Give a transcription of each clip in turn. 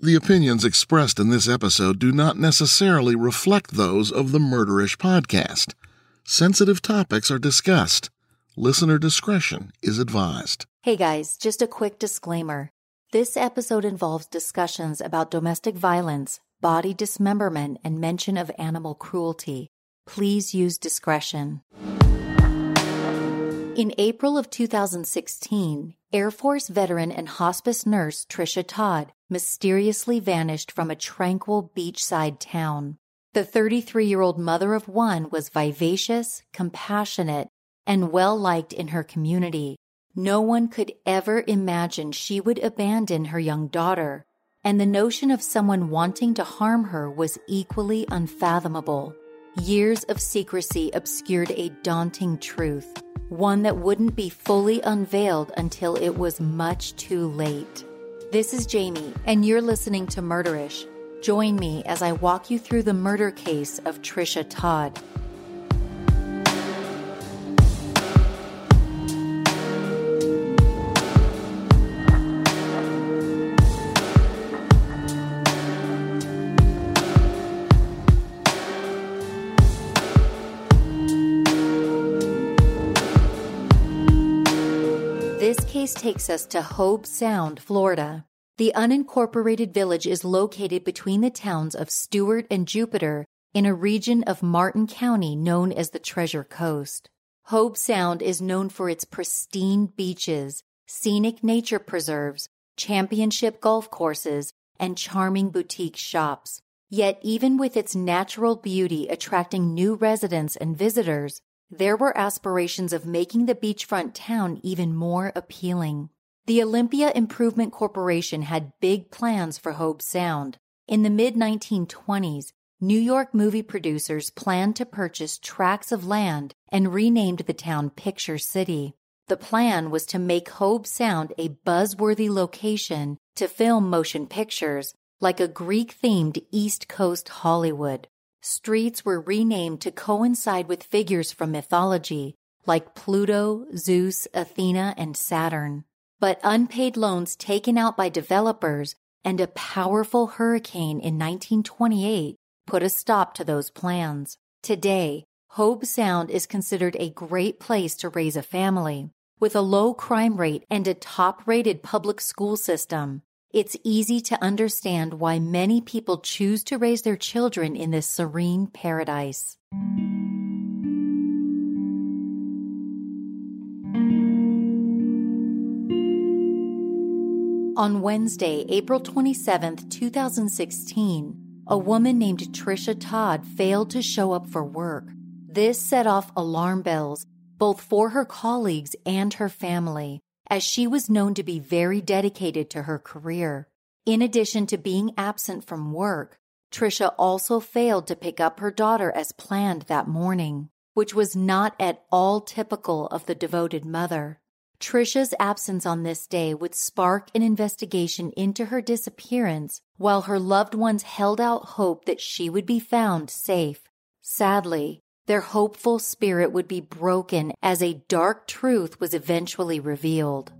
The opinions expressed in this episode do not necessarily reflect those of the Murderish podcast. Sensitive topics are discussed. Listener discretion is advised. Hey guys, just a quick disclaimer. This episode involves discussions about domestic violence, body dismemberment, and mention of animal cruelty. Please use discretion. In April of 2016, Air Force veteran and hospice nurse Tricia Todd mysteriously vanished from a tranquil beachside town. The 33 year old mother of one was vivacious, compassionate, and well liked in her community. No one could ever imagine she would abandon her young daughter, and the notion of someone wanting to harm her was equally unfathomable. Years of secrecy obscured a daunting truth one that wouldn't be fully unveiled until it was much too late. This is Jami, and you're listening to Murderish. Join me as I walk you through the murder case of Tricia Todd. This case takes us to Hobe Sound, Florida. The unincorporated village is located between the towns of Stuart and Jupiter in a region of Martin County known as the Treasure Coast. Hobe Sound is known for its pristine beaches, scenic nature preserves, championship golf courses, and charming boutique shops. Yet, even with its natural beauty attracting new residents and visitors, there were aspirations of making the beachfront town even more appealing. The Olympia Improvement Corporation had big plans for Hobe Sound. In the mid 1920s, New York movie producers planned to purchase tracts of land and renamed the town Picture City. The plan was to make Hobe Sound a buzzworthy location to film motion pictures, like a Greek themed East Coast Hollywood. Streets were renamed to coincide with figures from mythology like Pluto, Zeus, Athena, and Saturn. But unpaid loans taken out by developers and a powerful hurricane in 1928 put a stop to those plans. Today, Hobe Sound is considered a great place to raise a family. With a low crime rate and a top rated public school system, it's easy to understand why many people choose to raise their children in this serene paradise. On Wednesday, April 27, 2016, a woman named Tricia Todd failed to show up for work. This set off alarm bells, both for her colleagues and her family as she was known to be very dedicated to her career. In addition to being absent from work, Tricia also failed to pick up her daughter as planned that morning, which was not at all typical of the devoted mother. Tricia's absence on this day would spark an investigation into her disappearance while her loved ones held out hope that she would be found safe. Sadly, their hopeful spirit would be broken as a dark truth was eventually revealed.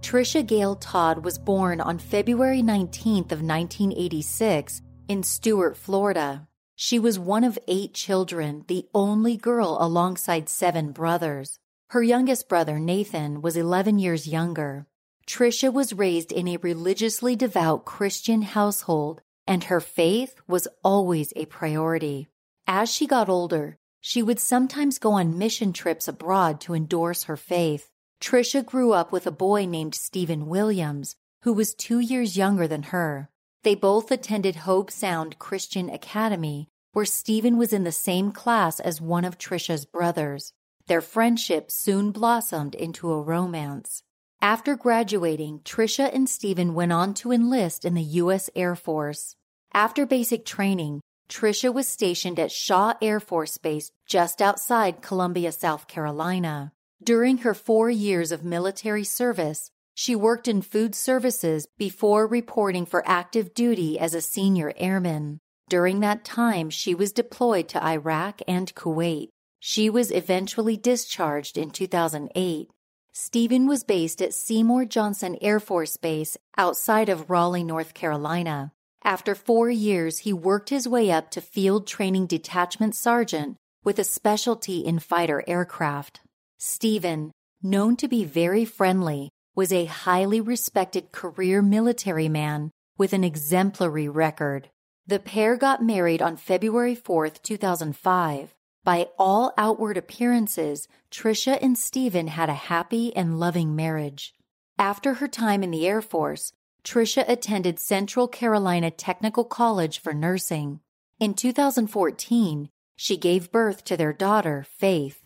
Tricia Gale Todd was born on February 19th of 1986 in Stuart, Florida. She was one of eight children, the only girl alongside seven brothers. Her youngest brother, Nathan, was 11 years younger. Tricia was raised in a religiously devout Christian household, and her faith was always a priority. As she got older, she would sometimes go on mission trips abroad to endorse her faith. Tricia grew up with a boy named Stephen Williams, who was two years younger than her. They both attended Hobe Sound Christian Academy, where Stephen was in the same class as one of Tricia's brothers. Their friendship soon blossomed into a romance. After graduating, Tricia and Stephen went on to enlist in the U.S. Air Force. After basic training, Tricia was stationed at Shaw Air Force Base just outside Columbia, South Carolina. During her four years of military service, she worked in food services before reporting for active duty as a senior airman. During that time, she was deployed to Iraq and Kuwait. She was eventually discharged in 2008 Stephen was based at Seymour Johnson Air Force Base outside of Raleigh, North Carolina. After four years, he worked his way up to Field Training Detachment Sergeant with a specialty in fighter aircraft. Stephen, known to be very friendly, was a highly respected career military man with an exemplary record. The pair got married on February 4, 2005. By all outward appearances, Tricia and Stephen had a happy and loving marriage. After her time in the Air Force, Tricia attended Central Carolina Technical College for nursing. In 2014, she gave birth to their daughter, Faith.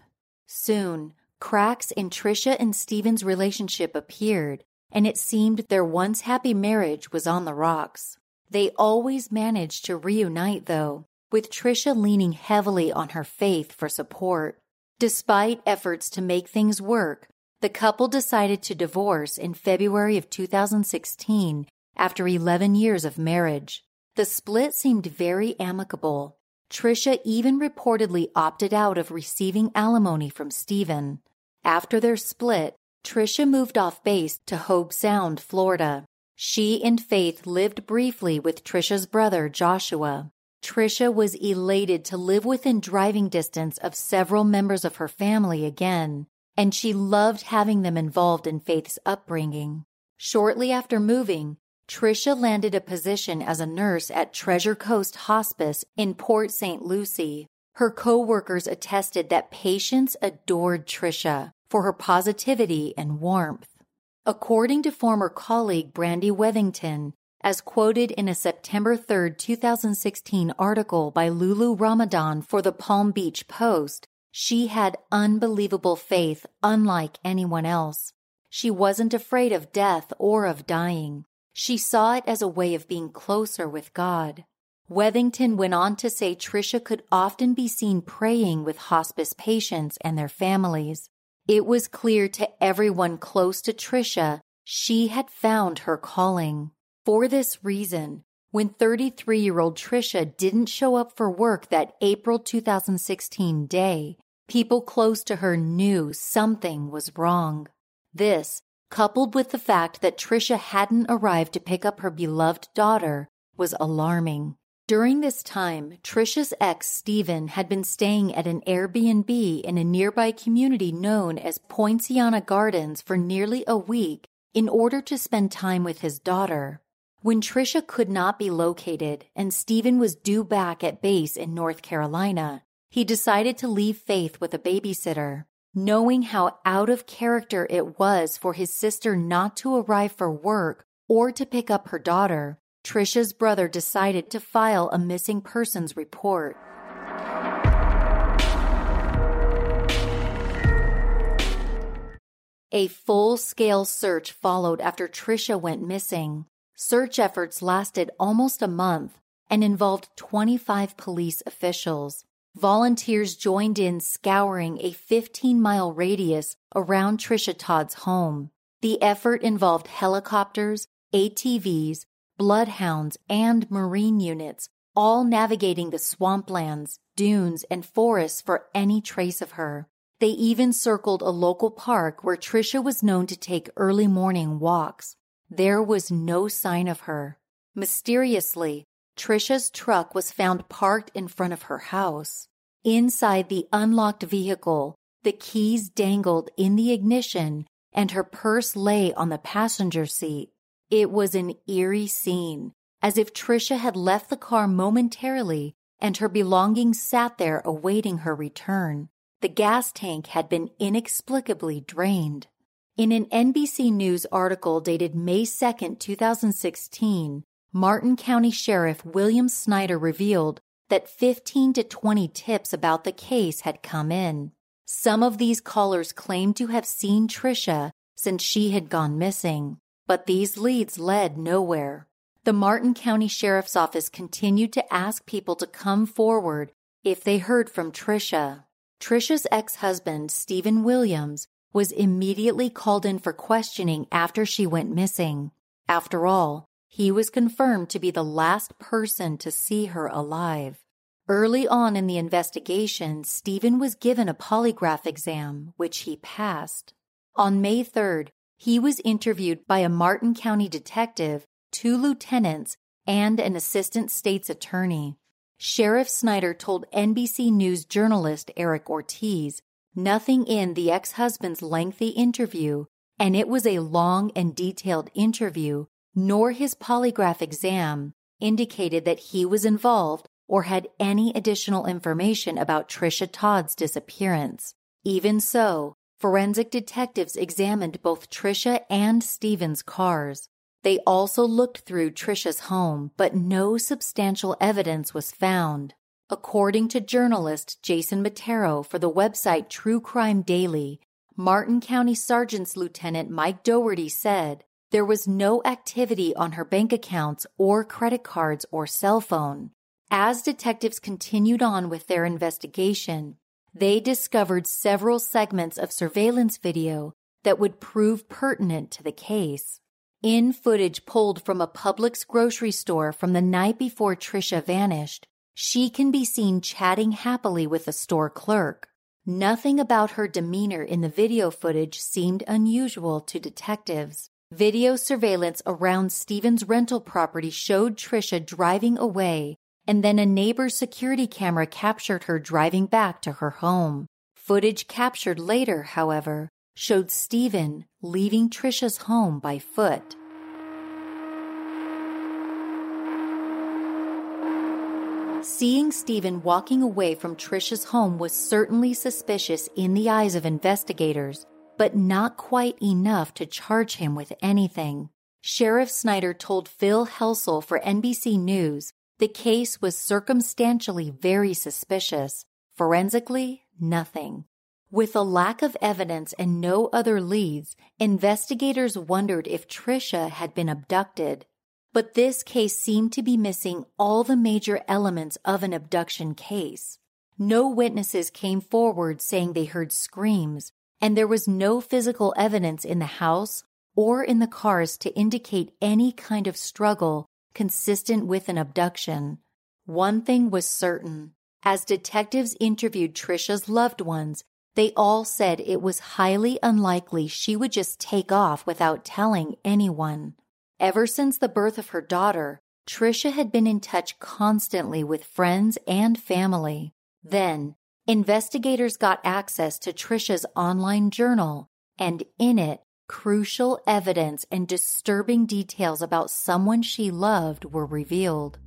Soon, cracks in Tricia and Stephen's relationship appeared, and it seemed their once happy marriage was on the rocks. They always managed to reunite, though, with Tricia leaning heavily on her faith for support. Despite efforts to make things work, the couple decided to divorce in February of 2016 after 11 years of marriage. The split seemed very amicable. Tricia even reportedly opted out of receiving alimony from Stephen. After their split, Tricia moved off base to Hobe Sound, Florida. She and Faith lived briefly with Tricia's brother, Joshua. Tricia was elated to live within driving distance of several members of her family again, and she loved having them involved in Faith's upbringing. Shortly after moving, Tricia landed a position as a nurse at Treasure Coast Hospice in Port St. Lucie. Her co-workers attested that patients adored Tricia for her positivity and warmth. According to former colleague Brandy Wethington, as quoted in a September 3, 2016 article by Lulu Ramadan for the Palm Beach Post, she had unbelievable faith unlike anyone else. She wasn't afraid of death or of dying. She saw it as a way of being closer with God. Wethington went on to say Tricia could often be seen praying with hospice patients and their families. It was clear to everyone close to Tricia she had found her calling. For this reason, when 33 year old Tricia didn't show up for work that April 2016 day, people close to her knew something was wrong. This, coupled with the fact that Tricia hadn't arrived to pick up her beloved daughter, was alarming. During this time, Tricia's ex Stephen had been staying at an Airbnb in a nearby community known as Poinciana Gardens for nearly a week in order to spend time with his daughter. When Tricia could not be located and Stephen was due back at base in North Carolina, he decided to leave Faith with a babysitter. Knowing how out of character it was for his sister not to arrive for work or to pick up her daughter, Tricia's brother decided to file a missing persons report. A full scale search followed after Tricia went missing. Search efforts lasted almost a month and involved 25 police officials. Volunteers joined in scouring a 15 mile radius around Tricia Todd's home. The effort involved helicopters, ATVs, bloodhounds, and marine units, all navigating the swamplands, dunes, and forests for any trace of her. They even circled a local park where Tricia was known to take early morning walks. There was no sign of her. Mysteriously, Tricia's truck was found parked in front of her house. Inside the unlocked vehicle, the keys dangled in the ignition and her purse lay on the passenger seat. It was an eerie scene, as if Tricia had left the car momentarily and her belongings sat there awaiting her return. The gas tank had been inexplicably drained. In an NBC News article dated May 2, 2016, Martin County Sheriff William Snyder revealed that 15 to 20 tips about the case had come in. Some of these callers claimed to have seen Tricia since she had gone missing, but these leads led nowhere. The Martin County Sheriff's Office continued to ask people to come forward if they heard from Tricia. Tricia's ex-husband, Stephen Williams, was immediately called in for questioning after she went missing. After all, he was confirmed to be the last person to see her alive. Early on in the investigation, Stephen was given a polygraph exam, which he passed. On May 3rd, he was interviewed by a Martin County detective, two lieutenants, and an assistant state's attorney. Sheriff Snyder told NBC News journalist Eric Ortiz nothing in the ex husband's lengthy interview, and it was a long and detailed interview, nor his polygraph exam indicated that he was involved or had any additional information about Tricia Todd's disappearance. Even so, forensic detectives examined both Tricia and Stephen's cars. They also looked through Tricia's home, but no substantial evidence was found. According to journalist Jason Matero for the website True Crime Daily, Martin County Sergeant's Lieutenant Mike Dougherty said there was no activity on her bank accounts or credit cards or cell phone. As detectives continued on with their investigation, they discovered several segments of surveillance video that would prove pertinent to the case. In footage pulled from a Publix grocery store from the night before Tricia vanished, she can be seen chatting happily with a store clerk. Nothing about her demeanor in the video footage seemed unusual to detectives. Video surveillance around Stephen's rental property showed Tricia driving away and then a neighbor's security camera captured her driving back to her home. Footage captured later, however, showed Stephen leaving Tricia's home by foot. Seeing Stephen walking away from Tricia's home was certainly suspicious in the eyes of investigators, but not quite enough to charge him with anything. Sheriff Snyder told Phil Helsel for NBC News the case was circumstantially very suspicious, forensically, nothing. With a lack of evidence and no other leads, investigators wondered if Tricia had been abducted. But this case seemed to be missing all the major elements of an abduction case. No witnesses came forward saying they heard screams, and there was no physical evidence in the house or in the cars to indicate any kind of struggle consistent with an abduction. One thing was certain. As detectives interviewed Tricia's loved ones, they all said it was highly unlikely she would just take off without telling anyone. Ever since the birth of her daughter, Tricia had been in touch constantly with friends and family. Then, investigators got access to Tricia's online journal, and in it, crucial evidence and disturbing details about someone she loved were revealed.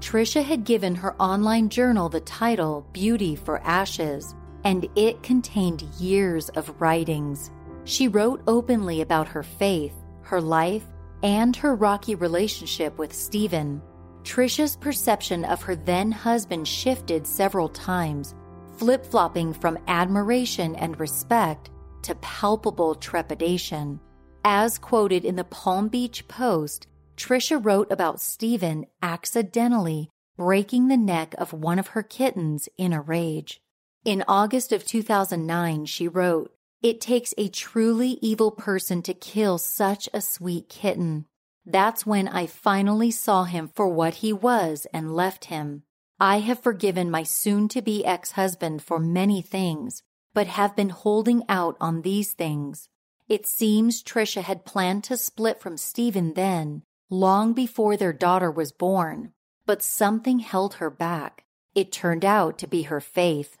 Tricia had given her online journal the title Beauty for Ashes, and it contained years of writings. She wrote openly about her faith, her life, and her rocky relationship with Stephen. Tricia's perception of her then husband shifted several times, flip flopping from admiration and respect to palpable trepidation. As quoted in the Palm Beach Post, Tricia wrote about Stephen accidentally breaking the neck of one of her kittens in a rage. In August of 2009, she wrote, It takes a truly evil person to kill such a sweet kitten. That's when I finally saw him for what he was and left him. I have forgiven my soon to be ex husband for many things, but have been holding out on these things. It seems Tricia had planned to split from Stephen then, long before their daughter was born, but something held her back. It turned out to be her faith.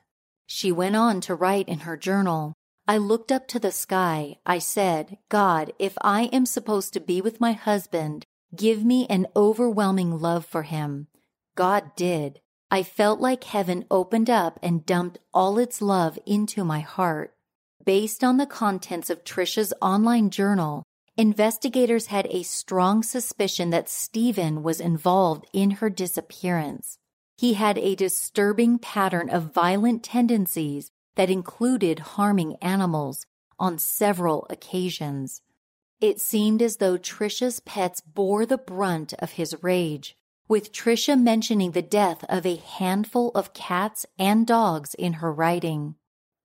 She went on to write in her journal I looked up to the sky. I said, God, if I am supposed to be with my husband, give me an overwhelming love for him. God did. I felt like heaven opened up and dumped all its love into my heart. Based on the contents of Tricia's online journal, investigators had a strong suspicion that Stephen was involved in her disappearance. He had a disturbing pattern of violent tendencies that included harming animals on several occasions. It seemed as though Tricia's pets bore the brunt of his rage with Tricia mentioning the death of a handful of cats and dogs in her writing.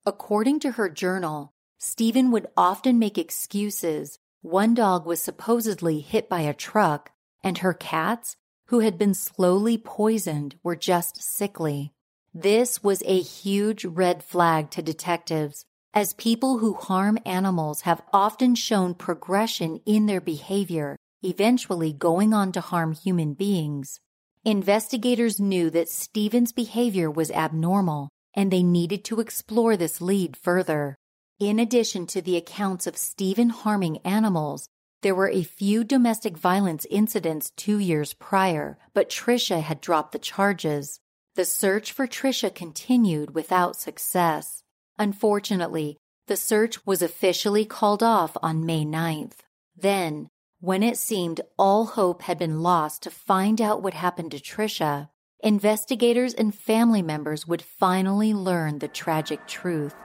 According to her journal, Stephen would often make excuses. One dog was supposedly hit by a truck, and her cats, who had been slowly poisoned, were just sickly. This was a huge red flag to detectives, as people who harm animals have often shown progression in their behavior, eventually going on to harm human beings. Investigators knew that Stephen's behavior was abnormal and they needed to explore this lead further. In addition to the accounts of Stephen harming animals, there were a few domestic violence incidents two years prior, but Tricia had dropped the charges. The search for Tricia continued without success. Unfortunately, the search was officially called off on May 9th. Then, when it seemed all hope had been lost to find out what happened to Tricia, investigators and family members would finally learn the tragic truth.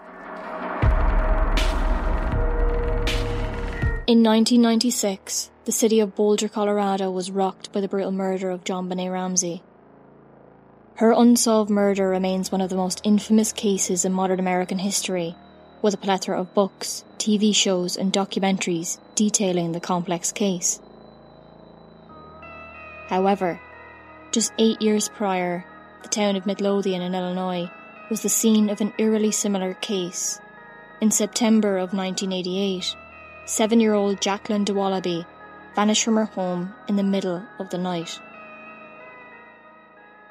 In 1996, the city of Boulder, Colorado was rocked by the brutal murder of John JonBenét Ramsey. Her unsolved murder remains one of the most infamous cases in modern American history, with a plethora of books, TV shows, and documentaries detailing the complex case. However, just eight years prior, the town of Midlothian in Illinois was the scene of an eerily similar case. In September of 1988, seven year old Jacqueline de Wallaby vanished from her home in the middle of the night.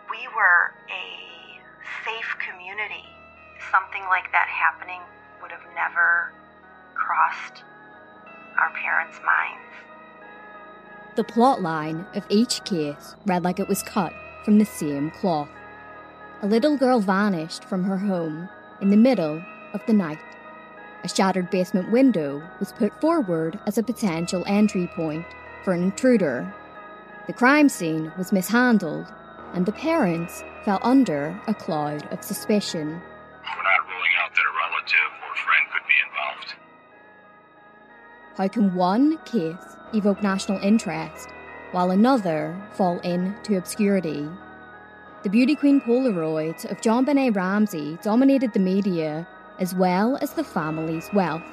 We were a safe community. Something like that happening would have never crossed our parents' minds. The plot line of each case read like it was cut from the same cloth. A little girl vanished from her home in the middle of the night. A shattered basement window was put forward as a potential entry point for an intruder. The crime scene was mishandled, and the parents fell under a cloud of suspicion. We're not ruling out that a relative or friend could be involved. How can one case evoke national interest while another fall into obscurity? The beauty queen Polaroids of JonBenét Ramsey dominated the media as well as the family's wealth,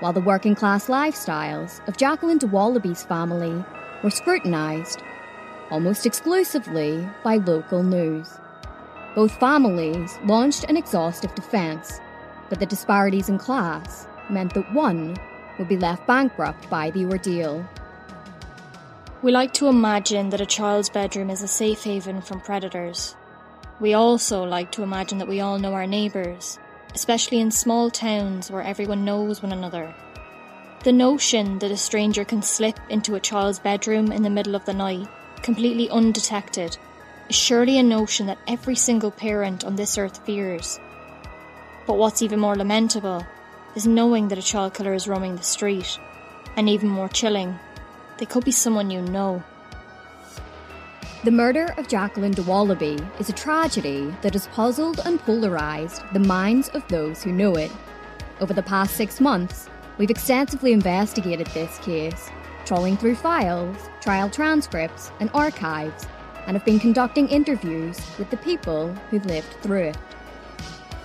while the working class lifestyles of Jacqueline de Wallaby's family were scrutinised almost exclusively by local news. Both families launched an exhaustive defence, but the disparities in class meant that one would be left bankrupt by the ordeal. We like to imagine that a child's bedroom is a safe haven from predators. We also like to imagine that we all know our neighbours especially in small towns where everyone knows one another. The notion that a stranger can slip into a child's bedroom in the middle of the night, completely undetected, is surely a notion that every single parent on this earth fears. But what's even more lamentable is knowing that a child killer is roaming the street, and even more chilling, they could be someone you know. The murder of Jacqueline de Wallaby is a tragedy that has puzzled and polarised the minds of those who know it. Over the past six months, we've extensively investigated this case, trawling through files, trial transcripts, and archives, and have been conducting interviews with the people who've lived through it.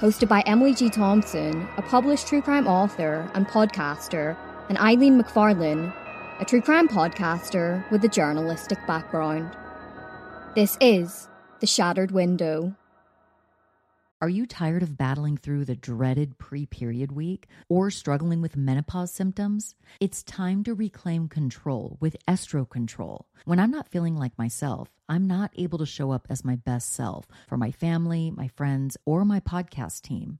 Hosted by Emily G. Thompson, a published true crime author and podcaster, and Eileen McFarlane, a true crime podcaster with a journalistic background. This is The Shattered Window. Are you tired of battling through the dreaded pre period week or struggling with menopause symptoms? It's time to reclaim control with Estro Control. When I'm not feeling like myself, I'm not able to show up as my best self for my family, my friends, or my podcast team.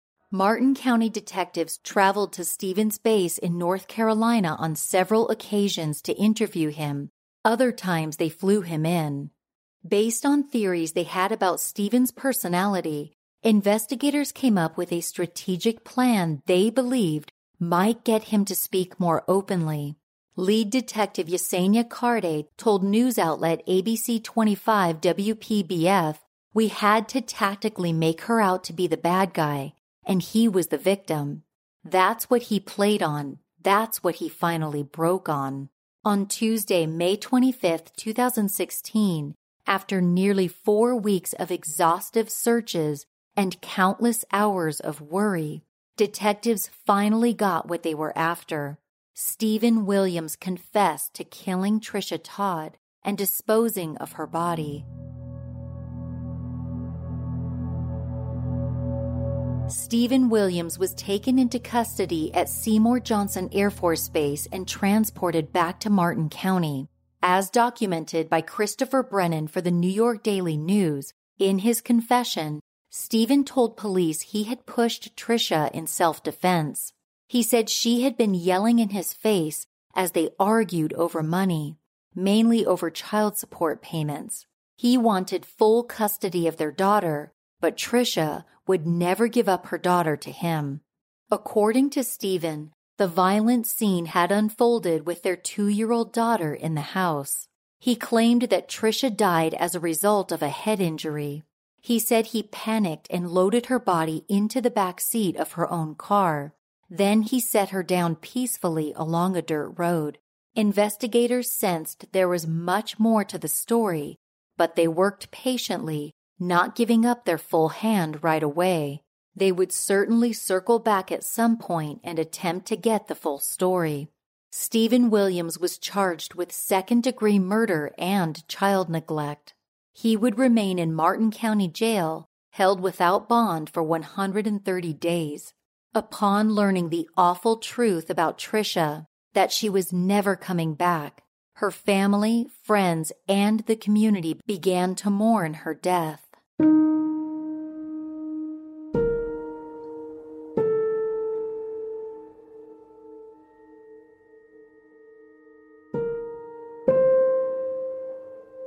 Martin County detectives traveled to Stephen's base in North Carolina on several occasions to interview him. Other times they flew him in. Based on theories they had about Stephens' personality, investigators came up with a strategic plan they believed might get him to speak more openly. Lead detective Yesenia Carde told news outlet ABC 25 WPBF, We had to tactically make her out to be the bad guy, and he was the victim. That's what he played on. That's what he finally broke on. On Tuesday, May 25, 2016, after nearly four weeks of exhaustive searches and countless hours of worry, detectives finally got what they were after. Stephen Williams confessed to killing Tricia Todd and disposing of her body. Stephen Williams was taken into custody at Seymour Johnson Air Force Base and transported back to Martin County. As documented by Christopher Brennan for the New York Daily News, in his confession, Stephen told police he had pushed Tricia in self defense. He said she had been yelling in his face as they argued over money, mainly over child support payments. He wanted full custody of their daughter, but Tricia would never give up her daughter to him. According to Stephen, the violent scene had unfolded with their two year old daughter in the house. He claimed that Tricia died as a result of a head injury. He said he panicked and loaded her body into the back seat of her own car. Then he set her down peacefully along a dirt road. Investigators sensed there was much more to the story, but they worked patiently not giving up their full hand right away. They would certainly circle back at some point and attempt to get the full story. Stephen Williams was charged with second degree murder and child neglect. He would remain in Martin County Jail, held without bond for 130 days. Upon learning the awful truth about Tricia, that she was never coming back, her family, friends, and the community began to mourn her death.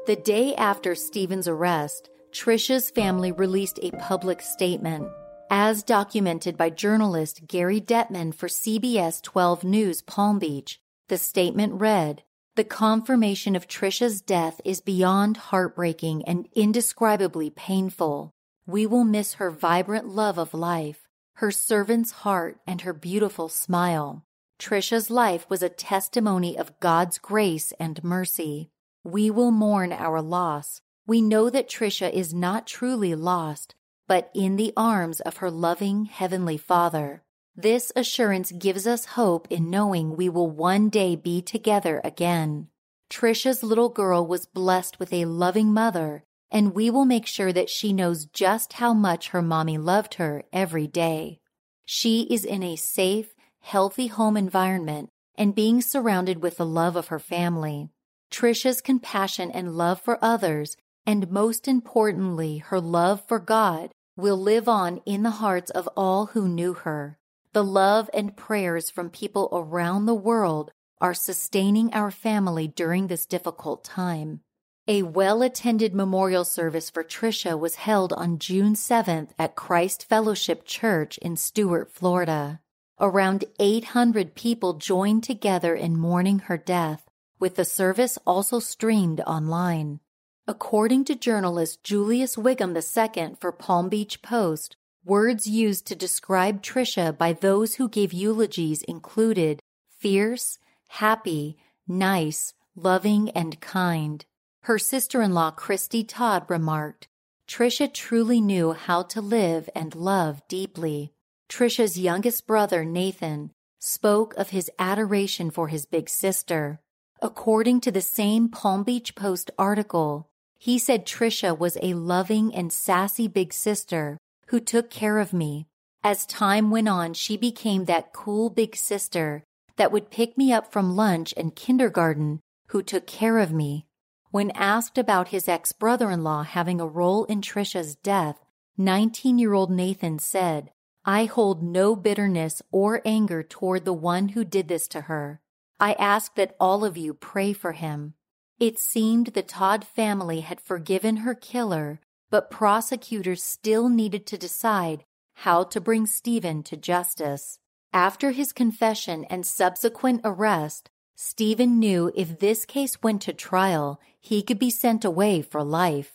The day after Stephen's arrest, Tricia's family released a public statement. As documented by journalist Gary Detman for CBS 12 News Palm Beach, the statement read The confirmation of Tricia's death is beyond heartbreaking and indescribably painful. We will miss her vibrant love of life, her servant's heart, and her beautiful smile. Tricia's life was a testimony of God's grace and mercy. We will mourn our loss. We know that Tricia is not truly lost, but in the arms of her loving Heavenly Father. This assurance gives us hope in knowing we will one day be together again. Tricia's little girl was blessed with a loving mother, and we will make sure that she knows just how much her mommy loved her every day. She is in a safe, healthy home environment and being surrounded with the love of her family. Tricia's compassion and love for others, and most importantly, her love for God, will live on in the hearts of all who knew her. The love and prayers from people around the world are sustaining our family during this difficult time. A well attended memorial service for Tricia was held on June 7th at Christ Fellowship Church in Stuart, Florida. Around 800 people joined together in mourning her death, with the service also streamed online. According to journalist Julius Whigham II for Palm Beach Post, words used to describe Tricia by those who gave eulogies included fierce, happy, nice, loving, and kind. Her sister in law, Christy Todd, remarked, Tricia truly knew how to live and love deeply. Tricia's youngest brother, Nathan, spoke of his adoration for his big sister. According to the same Palm Beach Post article, He said Tricia was a loving and sassy big sister who took care of me. As time went on, she became that cool big sister that would pick me up from lunch and kindergarten who took care of me. When asked about his ex brother in law having a role in Tricia's death, 19 year old Nathan said, I hold no bitterness or anger toward the one who did this to her. I ask that all of you pray for him. It seemed the Todd family had forgiven her killer, but prosecutors still needed to decide how to bring Stephen to justice. After his confession and subsequent arrest, Stephen knew if this case went to trial, he could be sent away for life.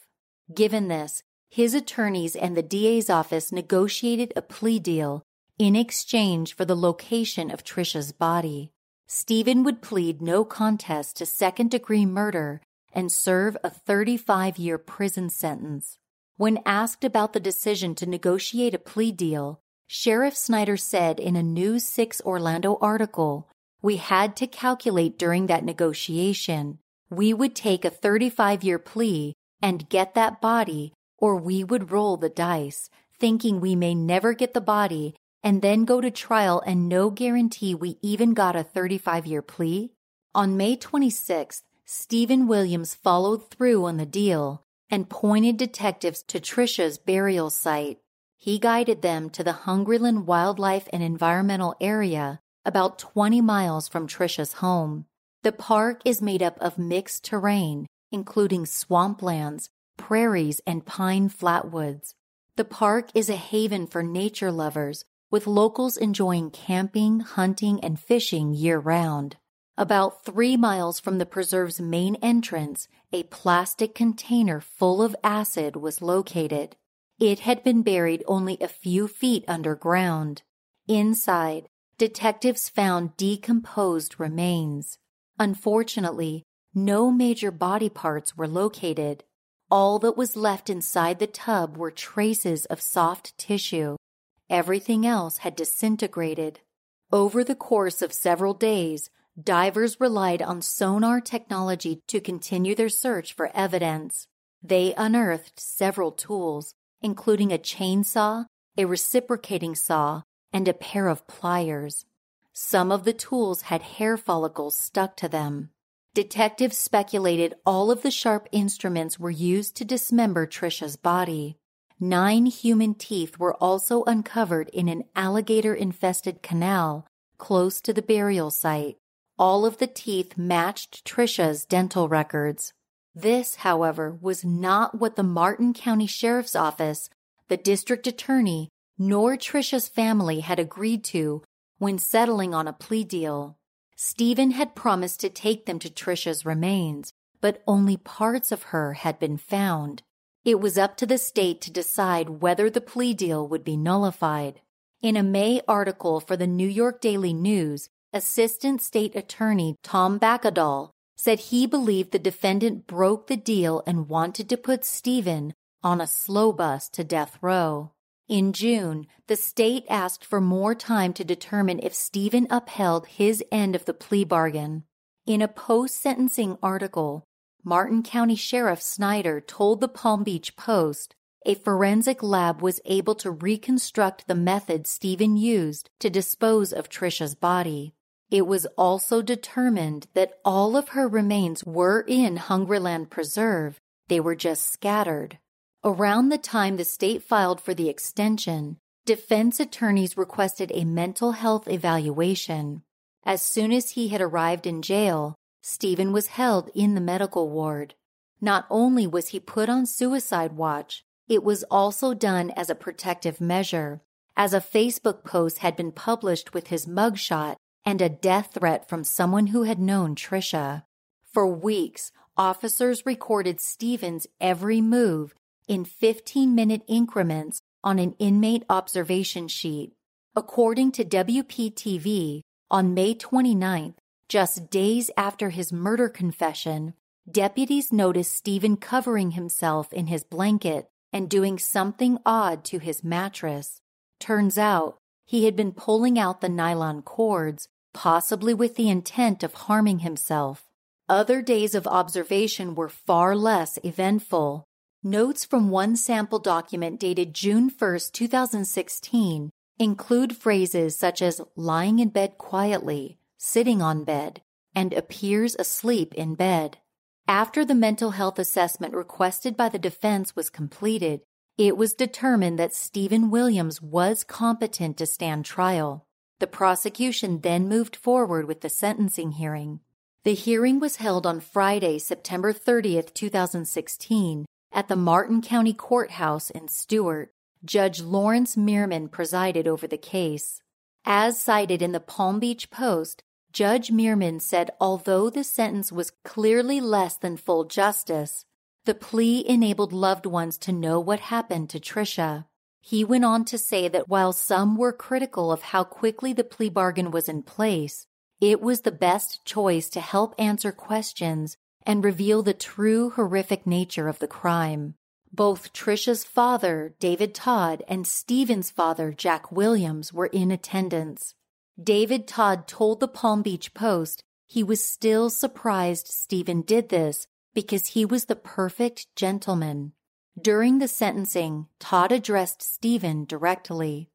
Given this, his attorneys and the DA's office negotiated a plea deal in exchange for the location of Tricia's body. Stephen would plead no contest to second degree murder and serve a 35 year prison sentence. When asked about the decision to negotiate a plea deal, Sheriff Snyder said in a News 6 Orlando article, We had to calculate during that negotiation. We would take a 35 year plea and get that body, or we would roll the dice, thinking we may never get the body and then go to trial and no guarantee we even got a 35 year plea? On May 26th, Stephen Williams followed through on the deal and pointed detectives to Tricia's burial site. He guided them to the Hungryland Wildlife and Environmental Area, about 20 miles from Tricia's home. The park is made up of mixed terrain, including swamplands, prairies, and pine flatwoods. The park is a haven for nature lovers with locals enjoying camping, hunting, and fishing year round. About three miles from the preserve's main entrance, a plastic container full of acid was located. It had been buried only a few feet underground. Inside, detectives found decomposed remains. Unfortunately, no major body parts were located. All that was left inside the tub were traces of soft tissue Everything else had disintegrated. Over the course of several days, divers relied on sonar technology to continue their search for evidence. They unearthed several tools, including a chainsaw, a reciprocating saw, and a pair of pliers. Some of the tools had hair follicles stuck to them. Detectives speculated all of the sharp instruments were used to dismember Tricia's body. Nine human teeth were also uncovered in an alligator infested canal close to the burial site. All of the teeth matched Tricia's dental records. This, however, was not what the Martin County Sheriff's Office, the district attorney, nor Tricia's family had agreed to when settling on a plea deal. Stephen had promised to take them to Tricia's remains, but only parts of her had been found. It was up to the state to decide whether the plea deal would be nullified. In a May article for the New York Daily News, Assistant State Attorney Tom Bakkedahl said he believed the defendant broke the deal and wanted to put Stephen on a slow bus to death row. In June, the state asked for more time to determine if Stephen upheld his end of the plea bargain. In a post sentencing article, Martin County Sheriff Snyder told the Palm Beach Post a forensic lab was able to reconstruct the method Stephen used to dispose of Tricia's body. It was also determined that all of her remains were in Hungryland Preserve, they were just scattered. Around the time the state filed for the extension, defense attorneys requested a mental health evaluation. As soon as he had arrived in jail, Stephen was held in the medical ward. Not only was he put on suicide watch, it was also done as a protective measure, as a Facebook post had been published with his mugshot and a death threat from someone who had known Tricia. For weeks, officers recorded Stephen's every move in 15 minute increments on an inmate observation sheet. According to WPTV, on May 29th, just days after his murder confession, deputies noticed Stephen covering himself in his blanket and doing something odd to his mattress. Turns out he had been pulling out the nylon cords, possibly with the intent of harming himself. Other days of observation were far less eventful. Notes from one sample document dated June 1, 2016, include phrases such as lying in bed quietly, sitting on bed, and appears asleep in bed. After the mental health assessment requested by the defense was completed, it was determined that Stephen Williams was competent to stand trial. The prosecution then moved forward with the sentencing hearing. The hearing was held on Friday, September 30th, 2016, at the Martin County Courthouse in Stuart. Judge Lawrence Mirman presided over the case. As cited in the Palm Beach Post, Judge Mirman said although the sentence was clearly less than full justice, the plea enabled loved ones to know what happened to Tricia. He went on to say that while some were critical of how quickly the plea bargain was in place, it was the best choice to help answer questions and reveal the true horrific nature of the crime. Both Tricia's father, David Todd, and Stephen's father, Jack Williams, were in attendance. David Todd told the Palm Beach Post he was still surprised Stephen did this because he was the perfect gentleman. During the sentencing, Todd addressed Stephen directly.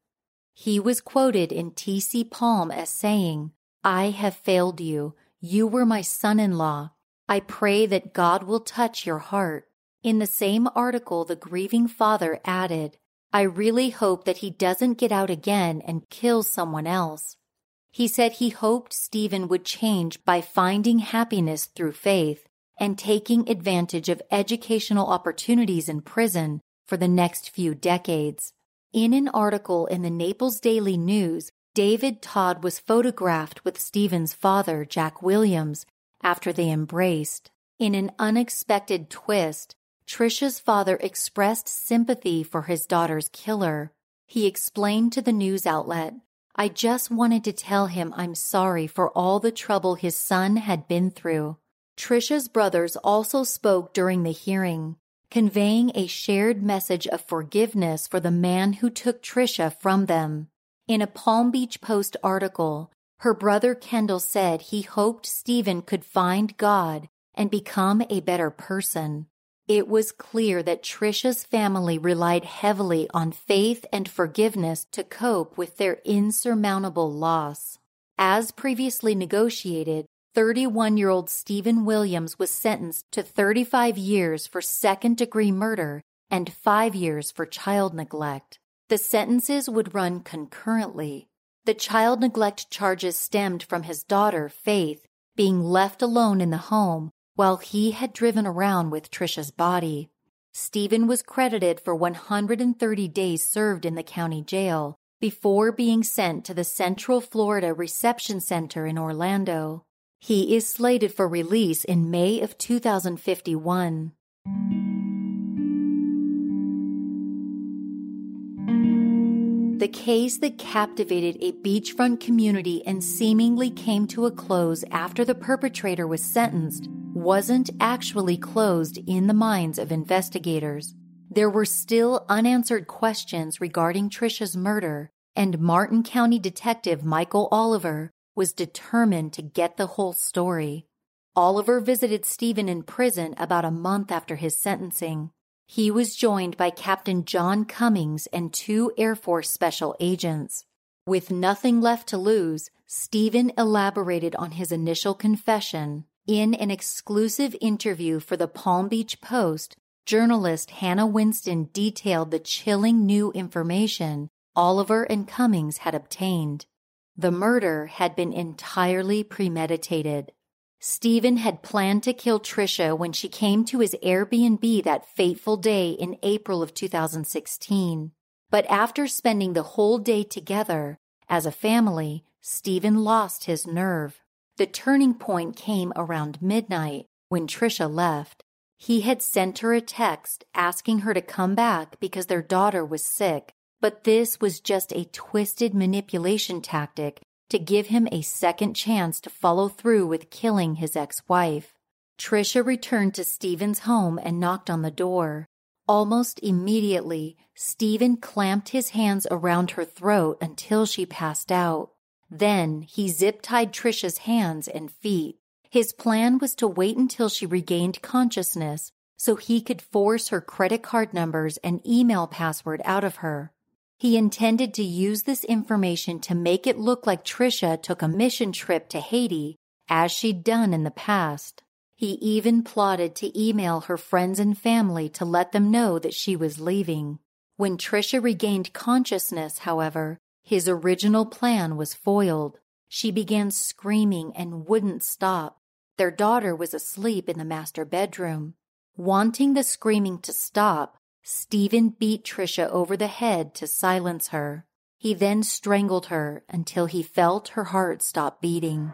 He was quoted in T.C. Palm as saying, I have failed you. You were my son in law. I pray that God will touch your heart. In the same article, the grieving father added, I really hope that he doesn't get out again and kill someone else. He said he hoped Stephen would change by finding happiness through faith and taking advantage of educational opportunities in prison for the next few decades. In an article in the Naples Daily News, David Todd was photographed with Stephen's father, Jack Williams, after they embraced. In an unexpected twist, Tricia's father expressed sympathy for his daughter's killer. He explained to the news outlet, I just wanted to tell him I'm sorry for all the trouble his son had been through. Tricia's brothers also spoke during the hearing, conveying a shared message of forgiveness for the man who took Tricia from them. In a Palm Beach Post article, her brother Kendall said he hoped Stephen could find God and become a better person. It was clear that Tricia's family relied heavily on faith and forgiveness to cope with their insurmountable loss. As previously negotiated, 31 year old Stephen Williams was sentenced to 35 years for second degree murder and five years for child neglect. The sentences would run concurrently. The child neglect charges stemmed from his daughter, Faith, being left alone in the home while he had driven around with Tricia's body. Stephen was credited for 130 days served in the county jail before being sent to the Central Florida Reception Center in Orlando. He is slated for release in May of 2051. The case that captivated a beachfront community and seemingly came to a close after the perpetrator was sentenced wasn't actually closed in the minds of investigators. There were still unanswered questions regarding Tricia's murder, and Martin County Detective Michael Oliver was determined to get the whole story. Oliver visited Stephen in prison about a month after his sentencing. He was joined by Captain John Cummings and two Air Force special agents. With nothing left to lose, Stephen elaborated on his initial confession. In an exclusive interview for the Palm Beach Post, journalist Hannah Winston detailed the chilling new information Oliver and Cummings had obtained. The murder had been entirely premeditated. Stephen had planned to kill Tricia when she came to his Airbnb that fateful day in April of 2016. But after spending the whole day together, as a family, Stephen lost his nerve. The turning point came around midnight when Tricia left. He had sent her a text asking her to come back because their daughter was sick, but this was just a twisted manipulation tactic to give him a second chance to follow through with killing his ex wife. Tricia returned to Stephen's home and knocked on the door. Almost immediately, Stephen clamped his hands around her throat until she passed out. Then he zip tied Tricia's hands and feet. His plan was to wait until she regained consciousness so he could force her credit card numbers and email password out of her. He intended to use this information to make it look like Tricia took a mission trip to Haiti as she'd done in the past. He even plotted to email her friends and family to let them know that she was leaving. When Tricia regained consciousness, however, his original plan was foiled. She began screaming and wouldn't stop. Their daughter was asleep in the master bedroom. Wanting the screaming to stop, Stephen beat Tricia over the head to silence her. He then strangled her until he felt her heart stop beating.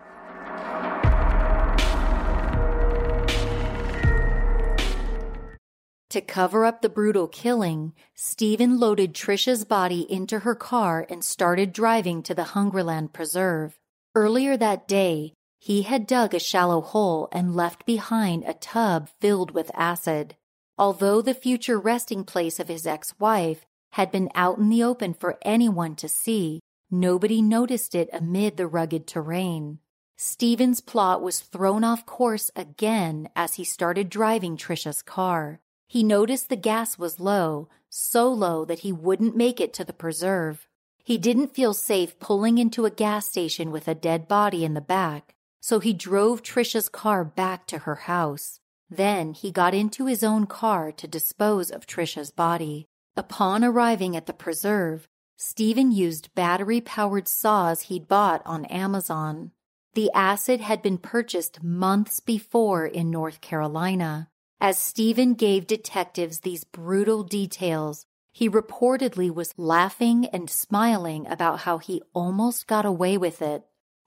To cover up the brutal killing, Stephen loaded Tricia's body into her car and started driving to the Hungryland Preserve. Earlier that day, he had dug a shallow hole and left behind a tub filled with acid. Although the future resting place of his ex wife had been out in the open for anyone to see, nobody noticed it amid the rugged terrain. Stephen's plot was thrown off course again as he started driving Tricia's car. He noticed the gas was low, so low that he wouldn't make it to the preserve. He didn't feel safe pulling into a gas station with a dead body in the back, so he drove Tricia's car back to her house. Then he got into his own car to dispose of Tricia's body. Upon arriving at the preserve, Stephen used battery powered saws he'd bought on Amazon. The acid had been purchased months before in North Carolina. As Stephen gave detectives these brutal details, he reportedly was laughing and smiling about how he almost got away with it.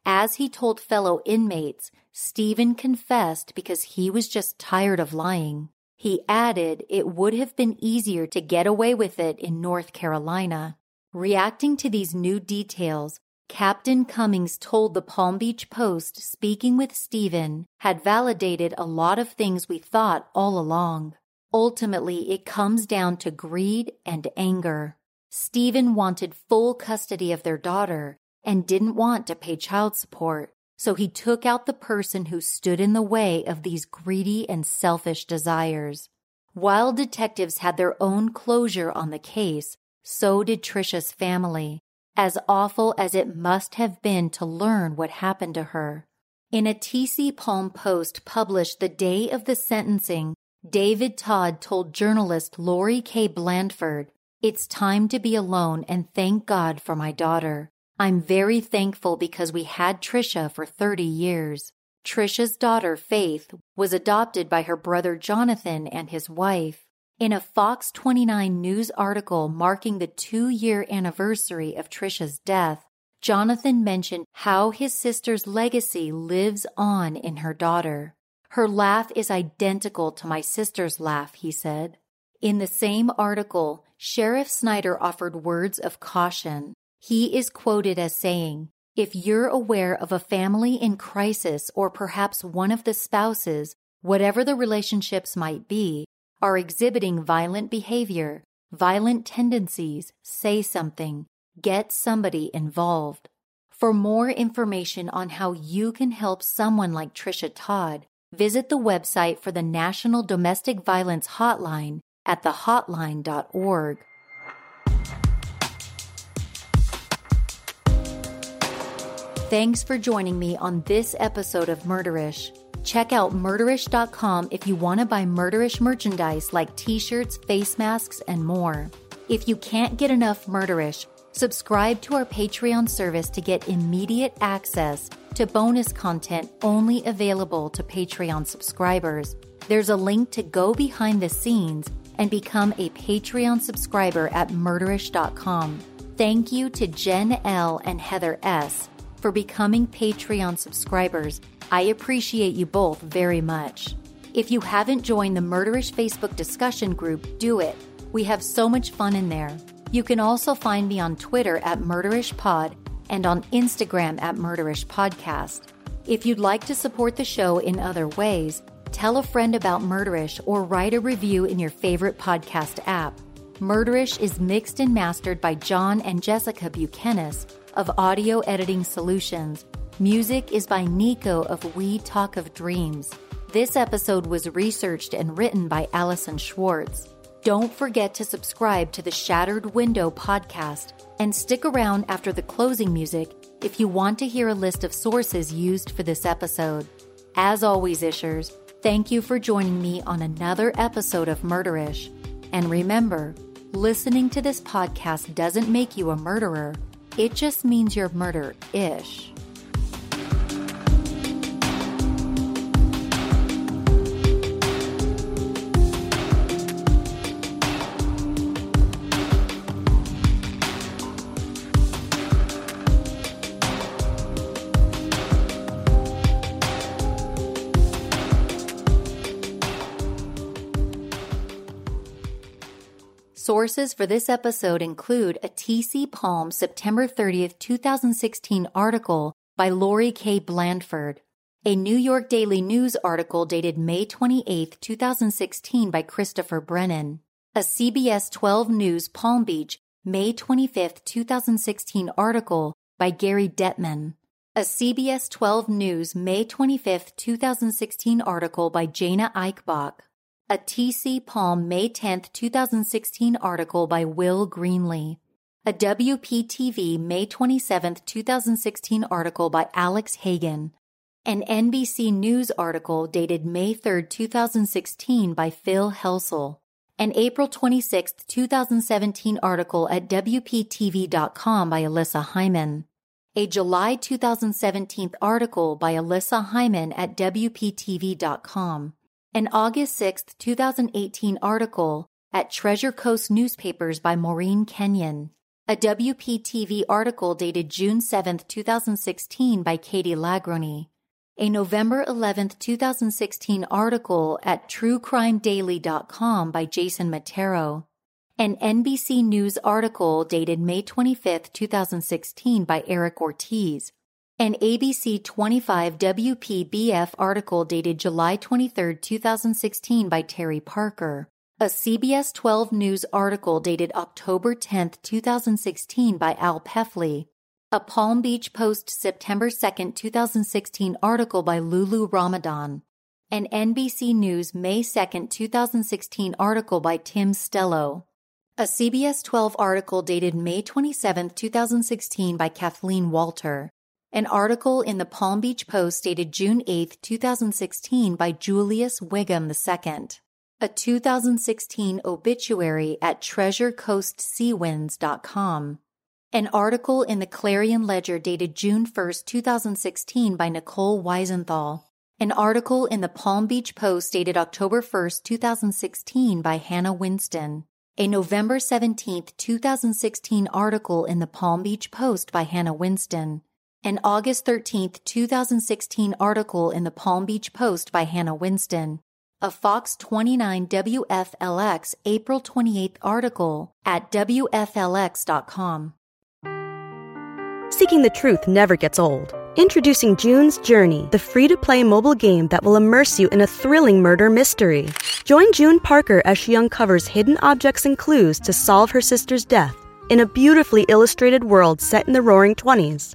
As he told fellow inmates, Stephen confessed because he was just tired of lying. He added it would have been easier to get away with it in North Carolina. Reacting to these new details, Captain Cummings told the Palm Beach Post speaking with Stephen had validated a lot of things we thought all along. Ultimately, it comes down to greed and anger. Stephen wanted full custody of their daughter and didn't want to pay child support, so he took out the person who stood in the way of these greedy and selfish desires. While detectives had their own closure on the case, so did Tricia's family, as awful as it must have been to learn what happened to her. In a TC Palm post published the day of the sentencing, David Todd told journalist Lori K. Blandford, It's time to be alone and thank God for my daughter. I'm very thankful because we had Tricia for 30 years. Tricia's daughter, Faith, was adopted by her brother Jonathan and his wife. In a Fox 29 news article marking the two year anniversary of Tricia's death, Jonathan mentioned how his sister's legacy lives on in her daughter. Her laugh is identical to my sister's laugh, he said. In the same article, Sheriff Snyder offered words of caution. He is quoted as saying, If you're aware of a family in crisis or perhaps one of the spouses, whatever the relationships might be, are exhibiting violent behavior, violent tendencies, say something. Get somebody involved. For more information on how you can help someone like Tricia Todd, visit the website for the National Domestic Violence Hotline at thehotline.org. Thanks for joining me on this episode of Murderish. Check out murderish.com if you want to buy murderish merchandise like t shirts, face masks, and more. If you can't get enough murderish, subscribe to our Patreon service to get immediate access to bonus content only available to Patreon subscribers. There's a link to go behind the scenes and become a Patreon subscriber at murderish.com. Thank you to Jen L. and Heather S. for becoming Patreon subscribers I appreciate you both very much. If you haven't joined the Murderish Facebook discussion group, do it. We have so much fun in there. You can also find me on Twitter at MurderishPod and on Instagram at Murderish Podcast. If you'd like to support the show in other ways, tell a friend about Murderish or write a review in your favorite podcast app. Murderish is mixed and mastered by John and Jessica Bukenas of Audio Editing Solutions Music is by Nico of We Talk of Dreams. This episode was researched and written by Alison Schwartz. Don't forget to subscribe to the Shattered Window podcast and stick around after the closing music if you want to hear a list of sources used for this episode. As always, Ishers, thank you for joining me on another episode of Murderish. And remember, listening to this podcast doesn't make you a murderer, it just means you're murder ish. Sources for this episode include a TC Palm September 30th, 2016 article by Lori K. Blandford, a New York Daily News article dated May 28, 2016 by Christopher Brennan, a CBS 12 News Palm Beach May 25, 2016 article by Gary Detman, a CBS 12 News May 25, 2016 article by Jana Eichbach, a TC Palm May 10, 2016 article by Will Greenlee, a WPTV May 27, 2016 article by Alex Hagan, an NBC News article dated May 3, 2016 by Phil Helsel, an April 26, 2017 article at WPTV.com by Alyssa Hyman, a July 2017 article by Alyssa Hyman at WPTV.com, an August 6, 2018 article at Treasure Coast Newspapers by Maureen Kenyon, a WPTV article dated June 7, 2016 by Katie LaGrone, a November 11, 2016 article at truecrimedaily.com by Jason Matero, an NBC News article dated May 25, 2016 by Eric Ortiz, an ABC 25 WPBF article dated July 23, 2016 by Terry Parker. A CBS 12 News article dated October 10, 2016 by Al Peffley. A Palm Beach Post September 2, 2016 article by Lulu Ramadan. An NBC News May 2, 2016 article by Tim Stelloh. A CBS 12 article dated May 27, 2016 by Kathleen Walter an article in the Palm Beach Post dated June 8, 2016 by Julius Whigham II, a 2016 obituary at treasurecoastseawinds.com, an article in the Clarion Ledger dated June 1, 2016 by Nicole Weisenthal, an article in the Palm Beach Post dated October 1, 2016 by Hannah Winston, a November 17, 2016 article in the Palm Beach Post by Hannah Winston, an August 13, 2016 article in the Palm Beach Post by Hannah Winston, a Fox 29 WFLX April 28 article at WFLX.com. Seeking the truth never gets old. Introducing June's Journey, the free to play mobile game that will immerse you in a thrilling murder mystery. Join June Parker as she uncovers hidden objects and clues to solve her sister's death in a beautifully illustrated world set in the roaring 20s.